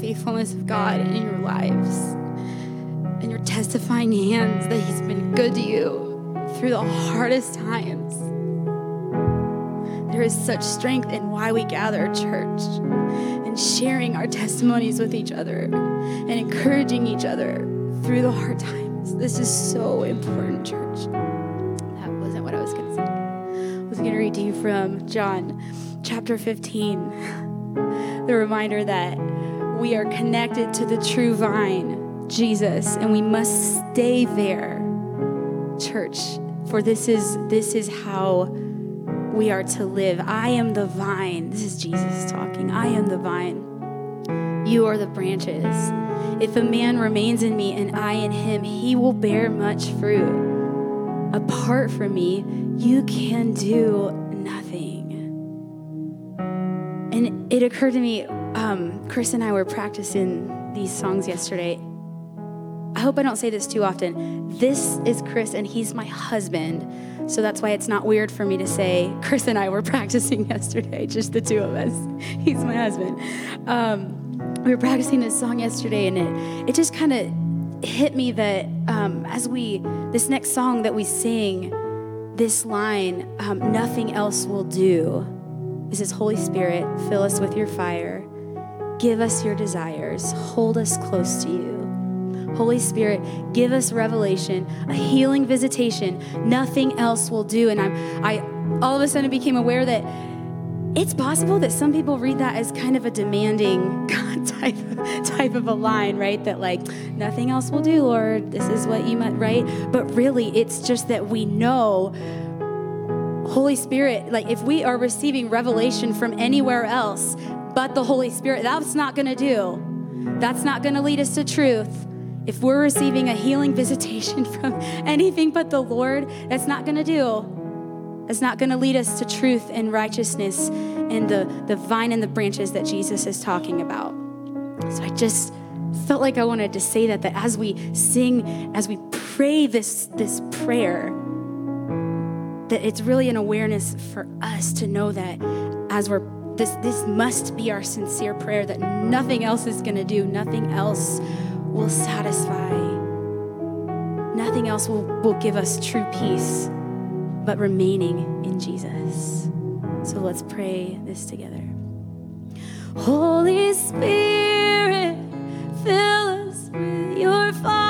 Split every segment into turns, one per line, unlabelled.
faithfulness of God in your lives and your testifying hands that He's been good to you through the hardest times. There is such strength in why we gather church and sharing our testimonies with each other and encouraging each other through the hard times. This is so important, church. That wasn't what I was going to say. I was going to read to you from John chapter 15, the reminder that we are connected to the true vine, Jesus, and we must stay there, church. For this is this is how we are to live. I am the vine. This is Jesus talking. I am the vine. You are the branches. If a man remains in me and I in him, he will bear much fruit. Apart from me, you can do nothing. And it occurred to me um, Chris and I were practicing these songs yesterday. I hope I don't say this too often. This is Chris, and he's my husband. So that's why it's not weird for me to say Chris and I were practicing yesterday, just the two of us. He's my husband. Um, we were practicing this song yesterday, and it, it just kind of hit me that um, as we, this next song that we sing, this line, um, nothing else will do. This is Holy Spirit, fill us with your fire. Give us your desires. Hold us close to you. Holy Spirit, give us revelation, a healing visitation. Nothing else will do. And I'm, I all of a sudden became aware that it's possible that some people read that as kind of a demanding God type type of a line, right? That like nothing else will do, Lord. This is what you might, right? But really, it's just that we know Holy Spirit, like if we are receiving revelation from anywhere else, but the Holy Spirit. That's not going to do. That's not going to lead us to truth. If we're receiving a healing visitation from anything but the Lord, that's not going to do. That's not going to lead us to truth and righteousness and the, the vine and the branches that Jesus is talking about. So I just felt like I wanted to say that, that as we sing, as we pray this, this prayer, that it's really an awareness for us to know that as we're this, this must be our sincere prayer that nothing else is going to do, nothing else will satisfy, nothing else will, will give us true peace but remaining in Jesus. So let's pray this together. Holy Spirit, fill us with your fire,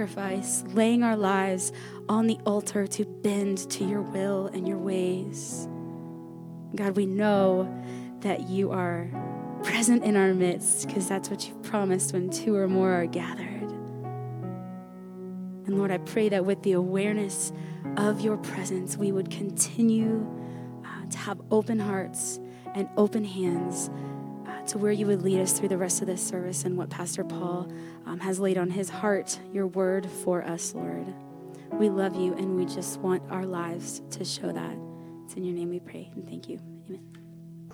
sacrifice, laying our lives on the altar to bend to your will and your ways. God, we know that you are present in our midst because that's what you've promised when two or more are gathered. And Lord, I pray that with the awareness of your presence, we would continue uh, to have open hearts and open hands to where you would lead us through the rest of this service and what Pastor Paul um, has laid on his heart, your word for us, Lord. We love you and we just want our lives to show that. It's in your name we pray and thank you.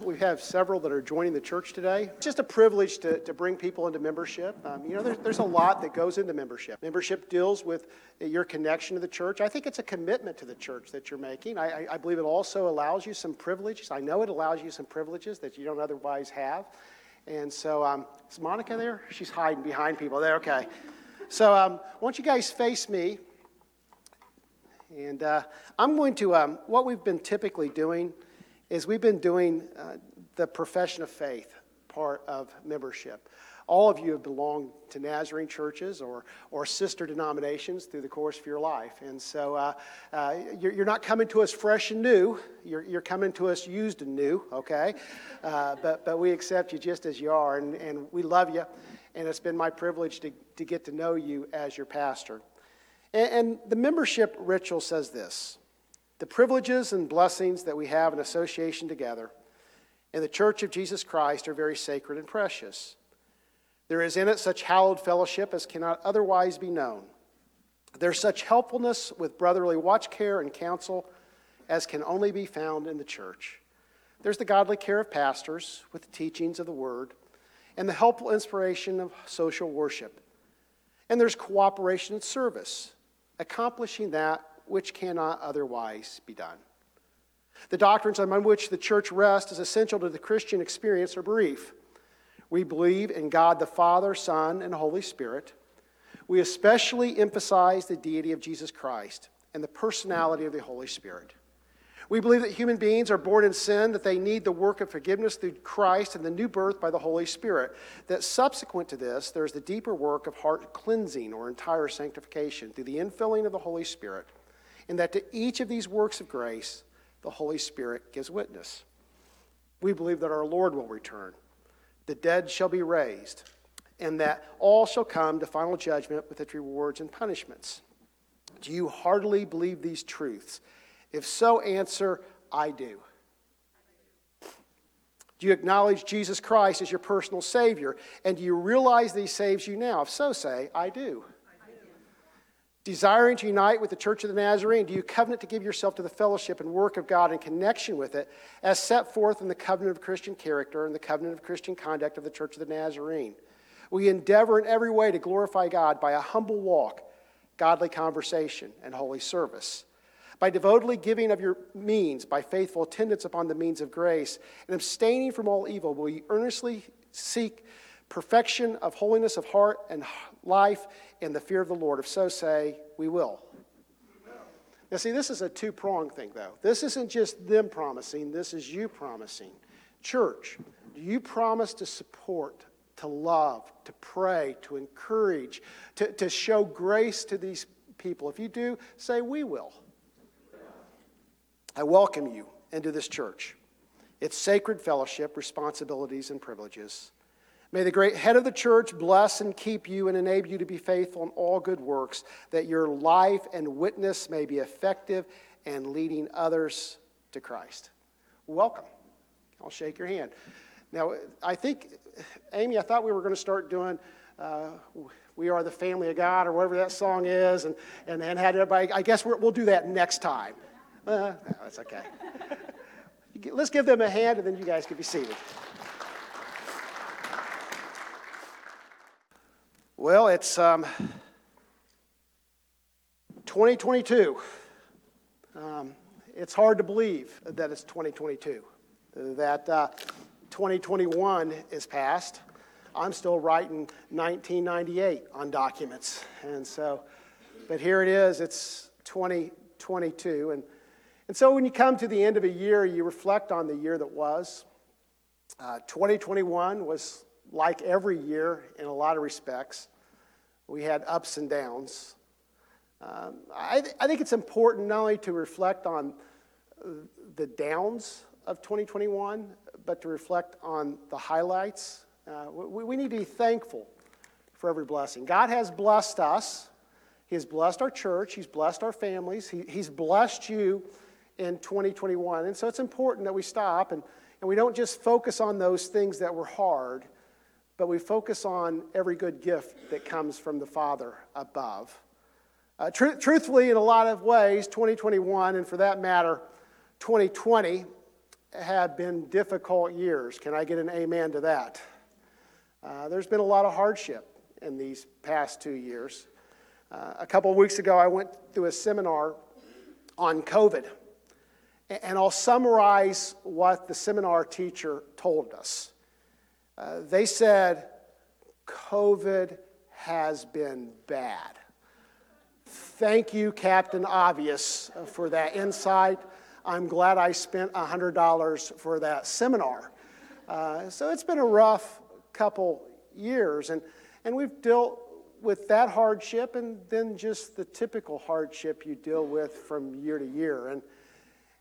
We have several that are joining the church today. It's just a privilege to, to bring people into membership. Um, you know, there's, there's a lot that goes into membership. Membership deals with your connection to the church. I think it's a commitment to the church that you're making. I, I, I believe it also allows you some privileges. I know it allows you some privileges that you don't otherwise have. And so, um, is Monica there? She's hiding behind people there. Okay. So, um, why don't you guys face me? And uh, I'm going to, um, what we've been typically doing is we've been doing uh, the profession of faith part of membership. All of you have belonged to Nazarene churches or, or sister denominations through the course of your life. And so uh, uh, you're, you're, not coming to us fresh and new. You're, you're coming to us used and new, okay? Uh, but, but we accept you just as you are, and, and we love you. And it's been my privilege to, to get to know you as your pastor. And, and the membership ritual says this the privileges and blessings that we have in association together in the Church of Jesus Christ are very sacred and precious. There is in it such hallowed fellowship as cannot otherwise be known. There's such helpfulness with brotherly watch care and counsel as can only be found in the church. There's the godly care of pastors with the teachings of the word and the helpful inspiration of social worship. And there's cooperation and service, accomplishing that which cannot otherwise be done. The doctrines on which the church rests as essential to the Christian experience are brief. We believe in God the Father, Son, and Holy Spirit. We especially emphasize the deity of Jesus Christ and the personality of the Holy Spirit. We believe that human beings are born in sin, that they need the work of forgiveness through Christ and the new birth by the Holy Spirit. That subsequent to this, there's the deeper work of heart cleansing or entire sanctification through the infilling of the Holy Spirit and that to each of these works of grace, the Holy Spirit gives witness. We believe that our Lord will return, the dead shall be raised, and that all shall come to final judgment with its rewards and punishments. Do you heartily believe these truths? If so, answer, I do. Do you acknowledge Jesus Christ as your personal Savior? And do you realize that He saves you now? If so, say, I do. Desiring to unite with the Church of the Nazarene, do you covenant to give yourself to the fellowship and work of God in connection with it, as set forth in the covenant of Christian character and the covenant of Christian conduct of the Church of the Nazarene? We endeavor in every way to glorify God by a humble walk, godly conversation, and holy service. By devotedly giving of your means, by faithful attendance upon the means of grace, and abstaining from all evil, will you earnestly seek perfection of holiness of heart and life in the fear of the Lord. If so, say, we will. Now, see, this is a two pronged thing, though. This isn't just them promising, this is you promising. Church, do you promise to support, to love, to pray, to encourage, to, to show grace to these people? If you do, say, we will. I welcome you into this church. It's sacred fellowship, responsibilities, and privileges. May the great head of the church bless and keep you and enable you to be faithful in all good works, that your life and witness may be effective and leading others to Christ. Welcome. I'll shake your hand. Now, I think, Amy, I thought we were going to start doing uh, We Are the Family of God or whatever that song is, and, and, and had everybody, I guess we will do that next time. Uh, no, that's okay. Let's give them a hand, and then you guys can be seated. Well, it's um, 2022. Um, it's hard to believe that it's 2022, that uh, 2021 is past. I'm still writing 1998 on documents. And so, but here it is, it's 2022. And, and so when you come to the end of a year, you reflect on the year that was. Uh, 2021 was like every year in a lot of respects. We had ups and downs. Um, I, th- I think it's important not only to reflect on the downs of 2021, but to reflect on the highlights. Uh, we, we need to be thankful for every blessing. God has blessed us. He has blessed our church. He's blessed our families. He, he's blessed you in 2021. And so it's important that we stop and And we don't just focus on those things that were hard, but we focus on every good gift that comes from the Father above. Uh, tr- truthfully, in a lot of ways, 2021, and for that matter, 2020, have been difficult years. Can I get an amen to that? Uh, there's been a lot of hardship in these past two years. Uh, a couple of weeks ago, I went through a seminar on COVID. And I'll summarize what the seminar teacher told us. Uh, they said, COVID has been bad. Thank you, Captain Obvious, for that insight. I'm glad I spent $100 for that seminar. Uh, so it's been a rough couple years, and, and we've dealt with that hardship and then just the typical hardship you deal with from year to year. And,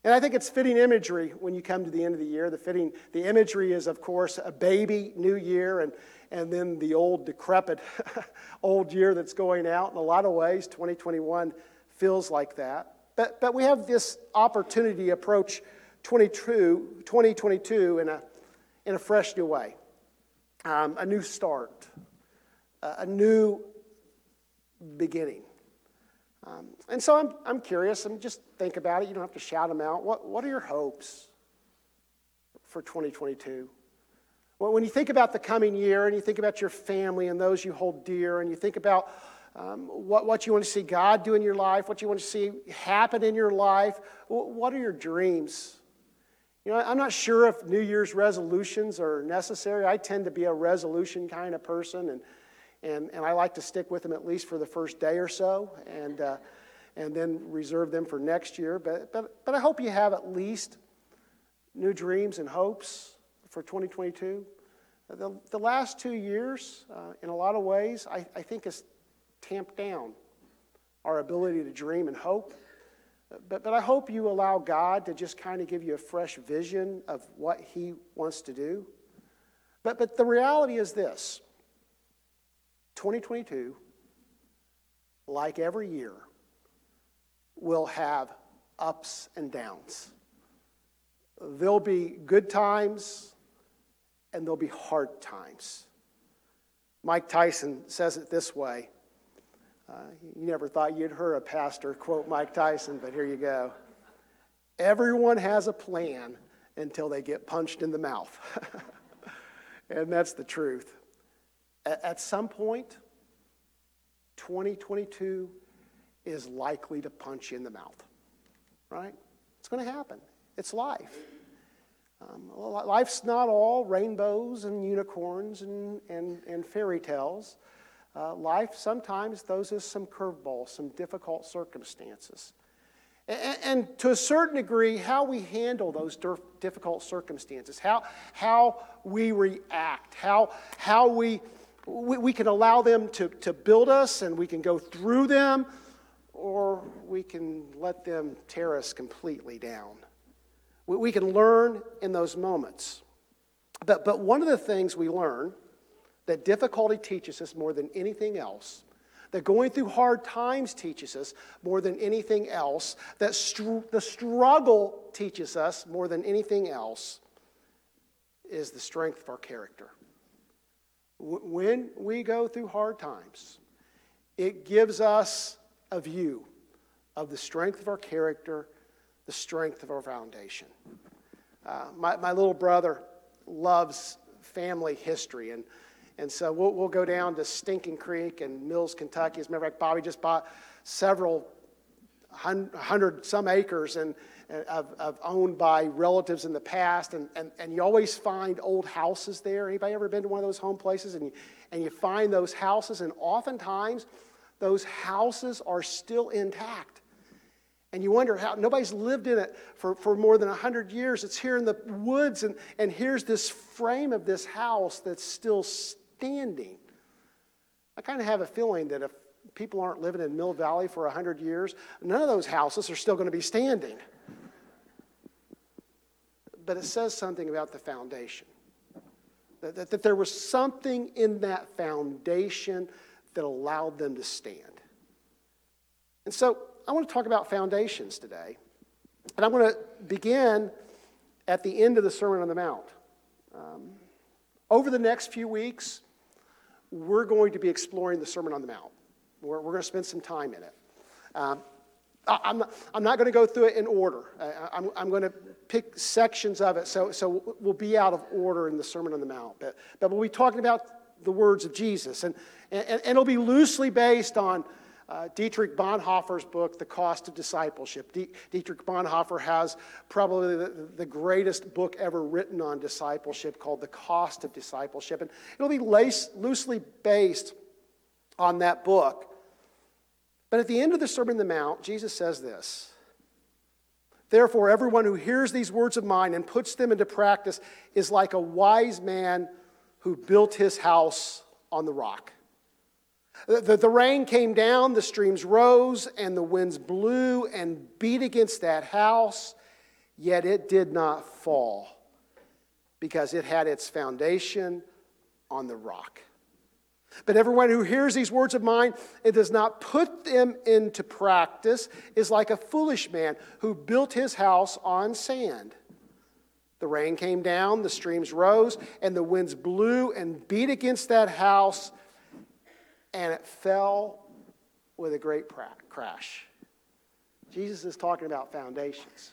and I think it's fitting imagery when you come to the end of the year. The fitting the imagery is, of course, a baby new year and, and then the old decrepit old year that's going out. In a lot of ways, 2021 feels like that. But, but we have this opportunity to approach 22, 2022 in a, in a fresh new way, um, a new start, a new beginning. Um, and so I'm, I'm curious, and just think about it. You don't have to shout them out. What, what are your hopes for 2022? Well, when you think about the coming year and you think about your family and those you hold dear, and you think about um, what, what you want to see God do in your life, what you want to see happen in your life, what are your dreams? You know, I'm not sure if New Year's resolutions are necessary. I tend to be a resolution kind of person, and and, and I like to stick with them at least for the first day or so, and, uh, and then reserve them for next year. But, but, but I hope you have at least new dreams and hopes for 2022. The, the last two years, uh, in a lot of ways, I, I think has tamped down our ability to dream and hope. But, but I hope you allow God to just kind of give you a fresh vision of what He wants to do. But, but the reality is this 2022, like every year, will have ups and downs. There'll be good times and there'll be hard times. Mike Tyson says it this way. Uh, you never thought you'd hear a pastor quote Mike Tyson, but here you go. Everyone has a plan until they get punched in the mouth. and that's the truth. At some point, 2022 is likely to punch you in the mouth, right? It's going to happen. It's life. Um, life's not all rainbows and unicorns and, and, and fairy tales. Uh, life sometimes those are some curveballs, some difficult circumstances. And, and, to a certain degree, how we handle those difficult circumstances, how, how we react, how, how we we, we can allow them to, to build us and we can go through them, or we can let them tear us completely down. We, we can learn in those moments. But, but one of the things we learn that difficulty teaches us more than anything else, that going through hard times teaches us more than anything else, that str- the struggle teaches us more than anything else, is the strength of our character. When we go through hard times, it gives us a view of the strength of our character, the strength of our foundation. Uh, my, my little brother loves family history, and, and so we'll, we'll go down to Stinking Creek and Mills, Kentucky. As a matter of fact, Bobby just bought several hundred some acres, and of, owned by relatives in the past, and, and, and you always find old houses there. Anybody ever been to one of those home places? And you, and you find those houses, and oftentimes those houses are still intact. And you wonder how nobody's lived in it for, for more than 100 years. It's here in the woods, and, and here's this frame of this house that's still standing. I kind of have a feeling that if people aren't living in Mill Valley for 100 years, none of those houses are still going to be standing but it says something about the foundation. That, that, that there was something in that foundation that allowed them to stand. And so I want to talk about foundations today. And I'm going to begin at the end of the Sermon on the Mount. Um, over the next few weeks, we're going to be exploring the Sermon on the Mount. We're, we're going to spend some time in it. Um, I'm not, I'm not going to go through it in order. I'm, I'm going to pick sections of it, so, so we'll be out of order in the Sermon on the Mount. But, but we'll be talking about the words of Jesus. And, and, and it'll be loosely based on uh, Dietrich Bonhoeffer's book, The Cost of Discipleship. Dietrich Bonhoeffer has probably the, the, greatest book ever written on discipleship called The Cost of Discipleship. And it'll be lace, loosely based on that book. But at the end of the Sermon on the Mount, Jesus says this Therefore, everyone who hears these words of mine and puts them into practice is like a wise man who built his house on the rock. The, the, rain came down, the streams rose, and the winds blew and beat against that house, yet it did not fall because it had its foundation on the rock. But everyone who hears these words of mine and does not put them into practice is like a foolish man who built his house on sand. The rain came down, the streams rose, and the winds blew and beat against that house and it fell with a great crash. Jesus is talking about foundations.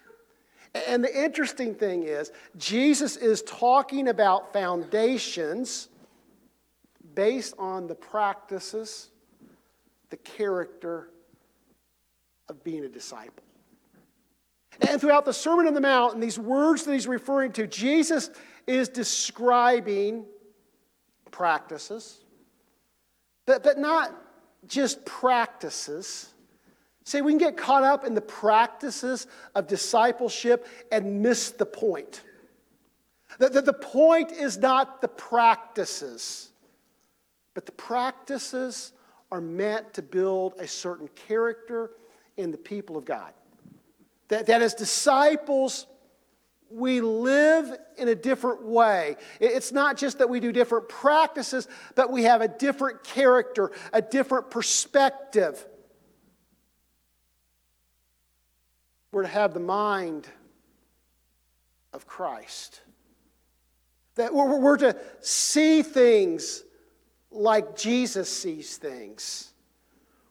And the interesting thing is, Jesus is talking about foundations based on the practices, the character of being a disciple. And throughout the Sermon on the Mount, and these words that he's referring to, Jesus is describing practices but, but not just practices. See, we can get caught up in the practices of discipleship and miss the point. The, the, the point is not the practices, but the practices are meant to build a certain character in the people of God. That, that as disciples, we live in a different way. It's not just that we do different practices, but we have a different character, a different perspective. We're to have the mind of Christ. That we're to see things like Jesus sees things.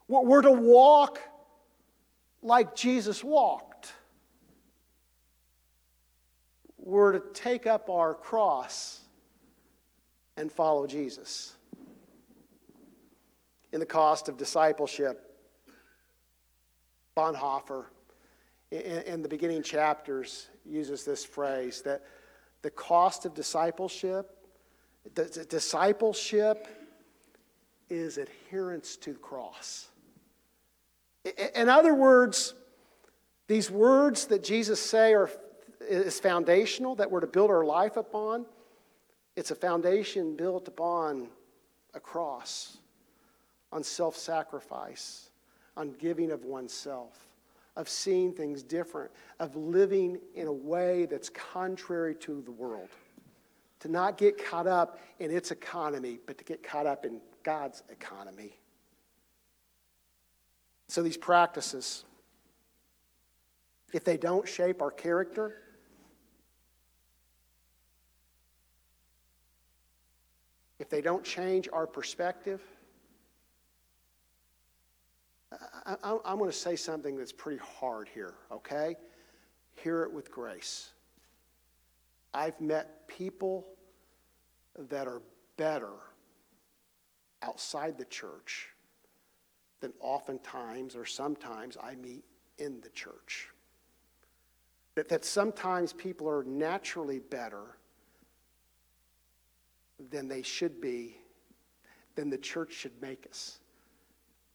We're to walk like Jesus walked. We're to take up our cross and follow Jesus. In the cost of discipleship, Bonhoeffer, in, the beginning chapters, uses this phrase that the cost of discipleship, discipleship is adherence to the cross. In other words, these words that Jesus say are is foundational that we're to build our life upon. It's a foundation built upon a cross, on self sacrifice, on giving of oneself, of seeing things different, of living in a way that's contrary to the world. To not get caught up in its economy, but to get caught up in God's economy. So these practices, if they don't shape our character, if they don't change our perspective, I, am going to say something that's pretty hard here, okay? Hear it with grace. I've met people that are better outside the church than oftentimes or sometimes I meet in the church. That, that sometimes people are naturally better than they should be, than the church should make us.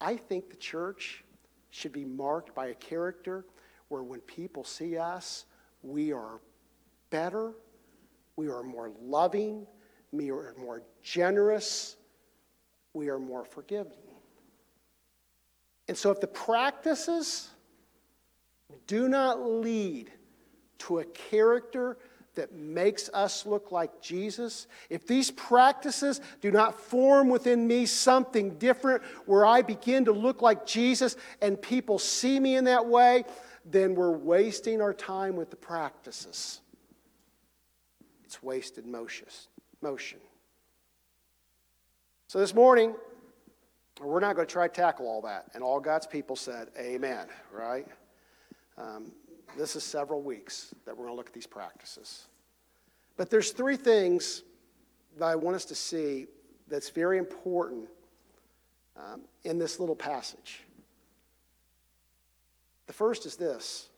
I think the church should be marked by a character where when people see us, we are better, we are more loving, we are more generous, we are more forgiving. And so if the practices do not lead to a character that makes us look like Jesus, if these practices do not form within me something different where I begin to look like Jesus and people see me in that way, then we're wasting our time with the practices. it's wasted motion. So this morning, we're not going to try to tackle all that. And all God's people said, Amen, right? Um, this is several weeks that we're going to look at these practices. But there's three things that I want us to see that's very important um, in this little passage. The first is this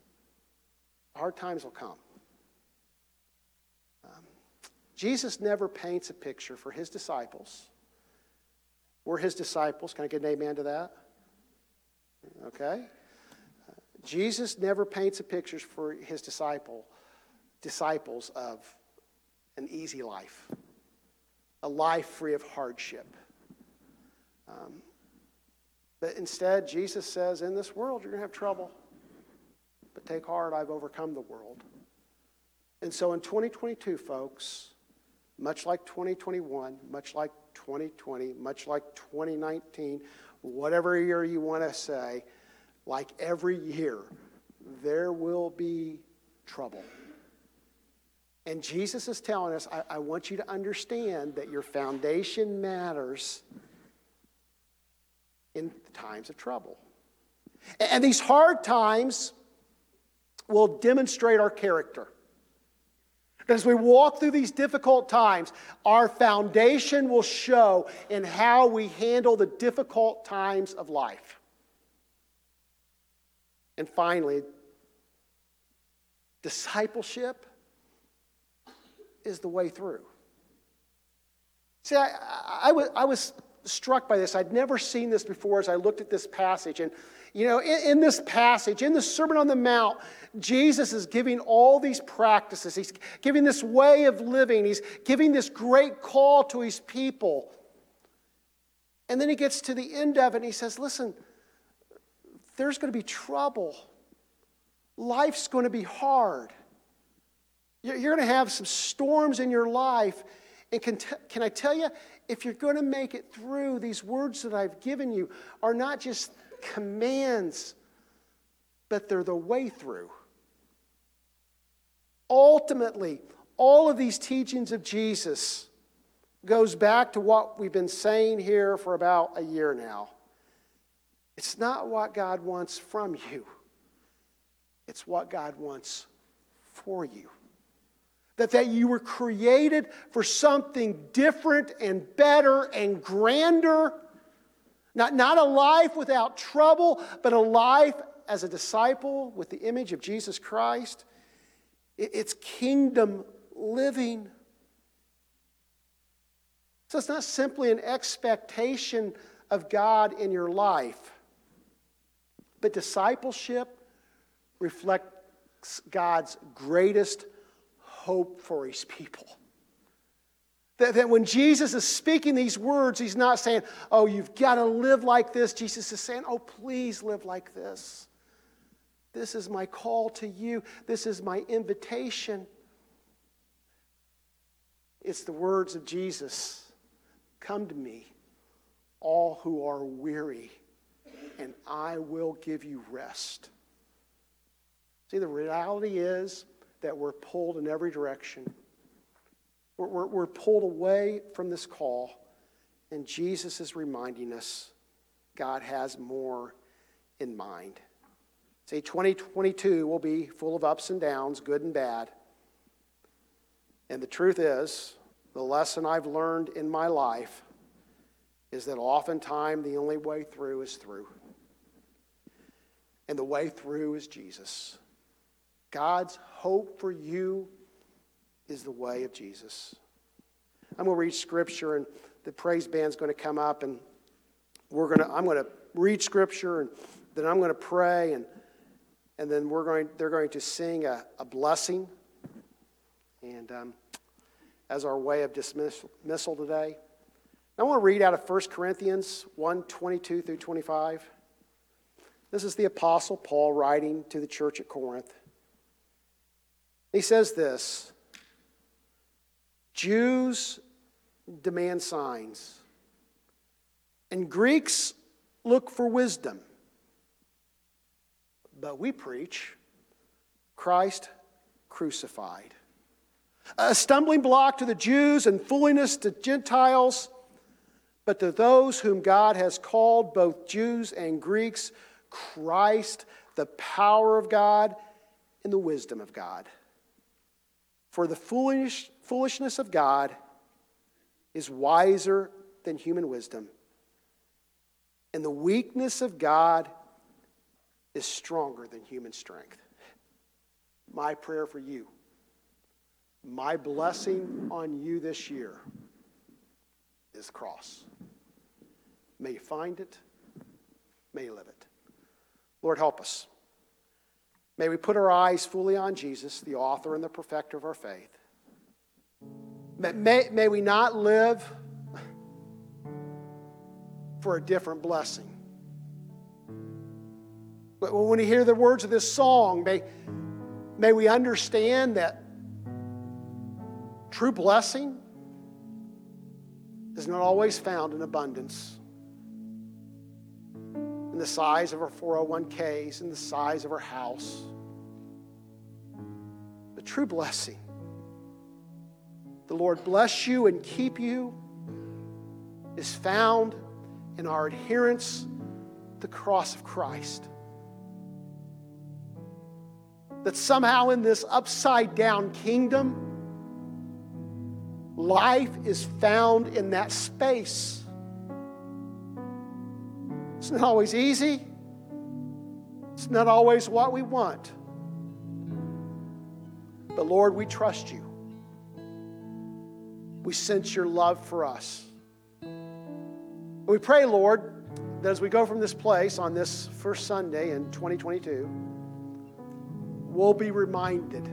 hard times will come. Um, Jesus never paints a picture for his disciples. We're his disciples. Can I get an amen to that? Okay. Jesus never paints a picture for his disciple, disciples of an easy life, a life free of hardship. Um, but instead, Jesus says, in this world, you're going to have trouble. But take heart, I've overcome the world. And so in 2022, folks, much like 2021, much like 2020, much like 2019, whatever year you want to say, like every year, there will be trouble. And Jesus is telling us, I, I, want you to understand that your foundation matters in times of trouble. And, and these hard times will demonstrate our character. As we walk through these difficult times, our foundation will show in how we handle the difficult times of life. And finally, discipleship is the way through. See, I, I, I, was struck by this. I'd never seen this before as I looked at this passage. And, you know, in, in this passage, in the Sermon on the Mount, Jesus is giving all these practices. He's giving this way of living. He's giving this great call to his people. And then he gets to the end of it and he says, Listen, there's going to be trouble. Life's going to be hard. You're going to have some storms in your life. And can, t- can I tell you, if you're going to make it through, these words that I've given you are not just commands, but they're the way through. Ultimately, all of these teachings of Jesus goes back to what we've been saying here for about a year now. It's not what God wants from you, it's what God wants for you. That, that you were created for something different and better and grander. Not, not a life without trouble, but a life as a disciple with the image of Jesus Christ. It, it's kingdom living. So it's not simply an expectation of God in your life. But discipleship reflects God's greatest hope for his people. That, that when Jesus is speaking these words, he's not saying, Oh, you've got to live like this. Jesus is saying, Oh, please live like this. This is my call to you, this is my invitation. It's the words of Jesus Come to me, all who are weary and I will give you rest. See, the reality is that we're pulled in every direction. We're, we're, pulled away from this call, and Jesus is reminding us God has more in mind. See, 2022 will be full of ups and downs, good and bad. And the truth is, the lesson I've learned in my life is that oftentimes the only way through is through. And the way through is Jesus. God's hope for you is the way of Jesus. I'm going to read scripture, and the praise band's going to come up, and we're going to, I'm going to read scripture, and then I'm going to pray, and, and then we're going, they're going to sing a, a blessing. And um, as our way of dismissal today, I want to read out of 1 Corinthians 1 22 through 25. This is the Apostle Paul writing to the church at Corinth. He says this Jews demand signs, and Greeks look for wisdom. But we preach Christ crucified. a stumbling block to the Jews and foolishness to Gentiles. But to those whom God has called, both Jews and Greeks, Christ, the power of God and the wisdom of God. For the foolish, foolishness of God is wiser than human wisdom, and the weakness of God is stronger than human strength. My prayer for you, my blessing on you this year is cross. May you find it, may you live it. Lord, help us. May we put our eyes fully on Jesus, the author and the perfecter of our faith. May, may, we not live for a different blessing. But when we hear the words of this song, may, may we understand that true blessing is not always found in abundance. In the size of our 401ks, in the size of our house. The true blessing. The Lord bless you and keep you is found in our adherence to the cross of Christ. That somehow in this upside down kingdom, life is found in that space. It's not always easy, it's not always what we want. But Lord, we trust you. We sense your love for us. We pray, Lord, that as we go from this place on this first Sunday in 2022, we'll be reminded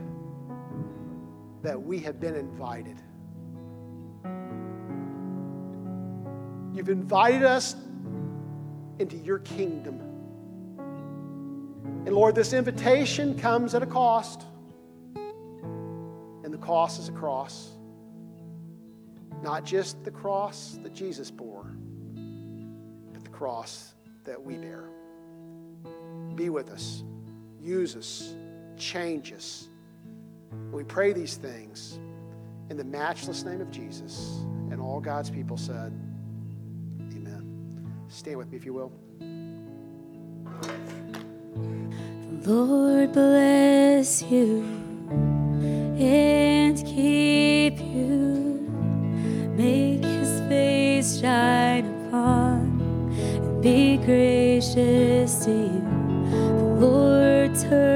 that we have been invited. You've invited us into your kingdom. And Lord, this invitation comes at a cost. And the cost is a cross. Not just the cross that Jesus bore but the cross that we bear. Be with us, use us, change us. We pray these things in the matchless name of Jesus. And all God's people said, Amen. Stand with me if you will.
Lord bless you and keep you. Make his face shine upon and be gracious to you. The Lord turn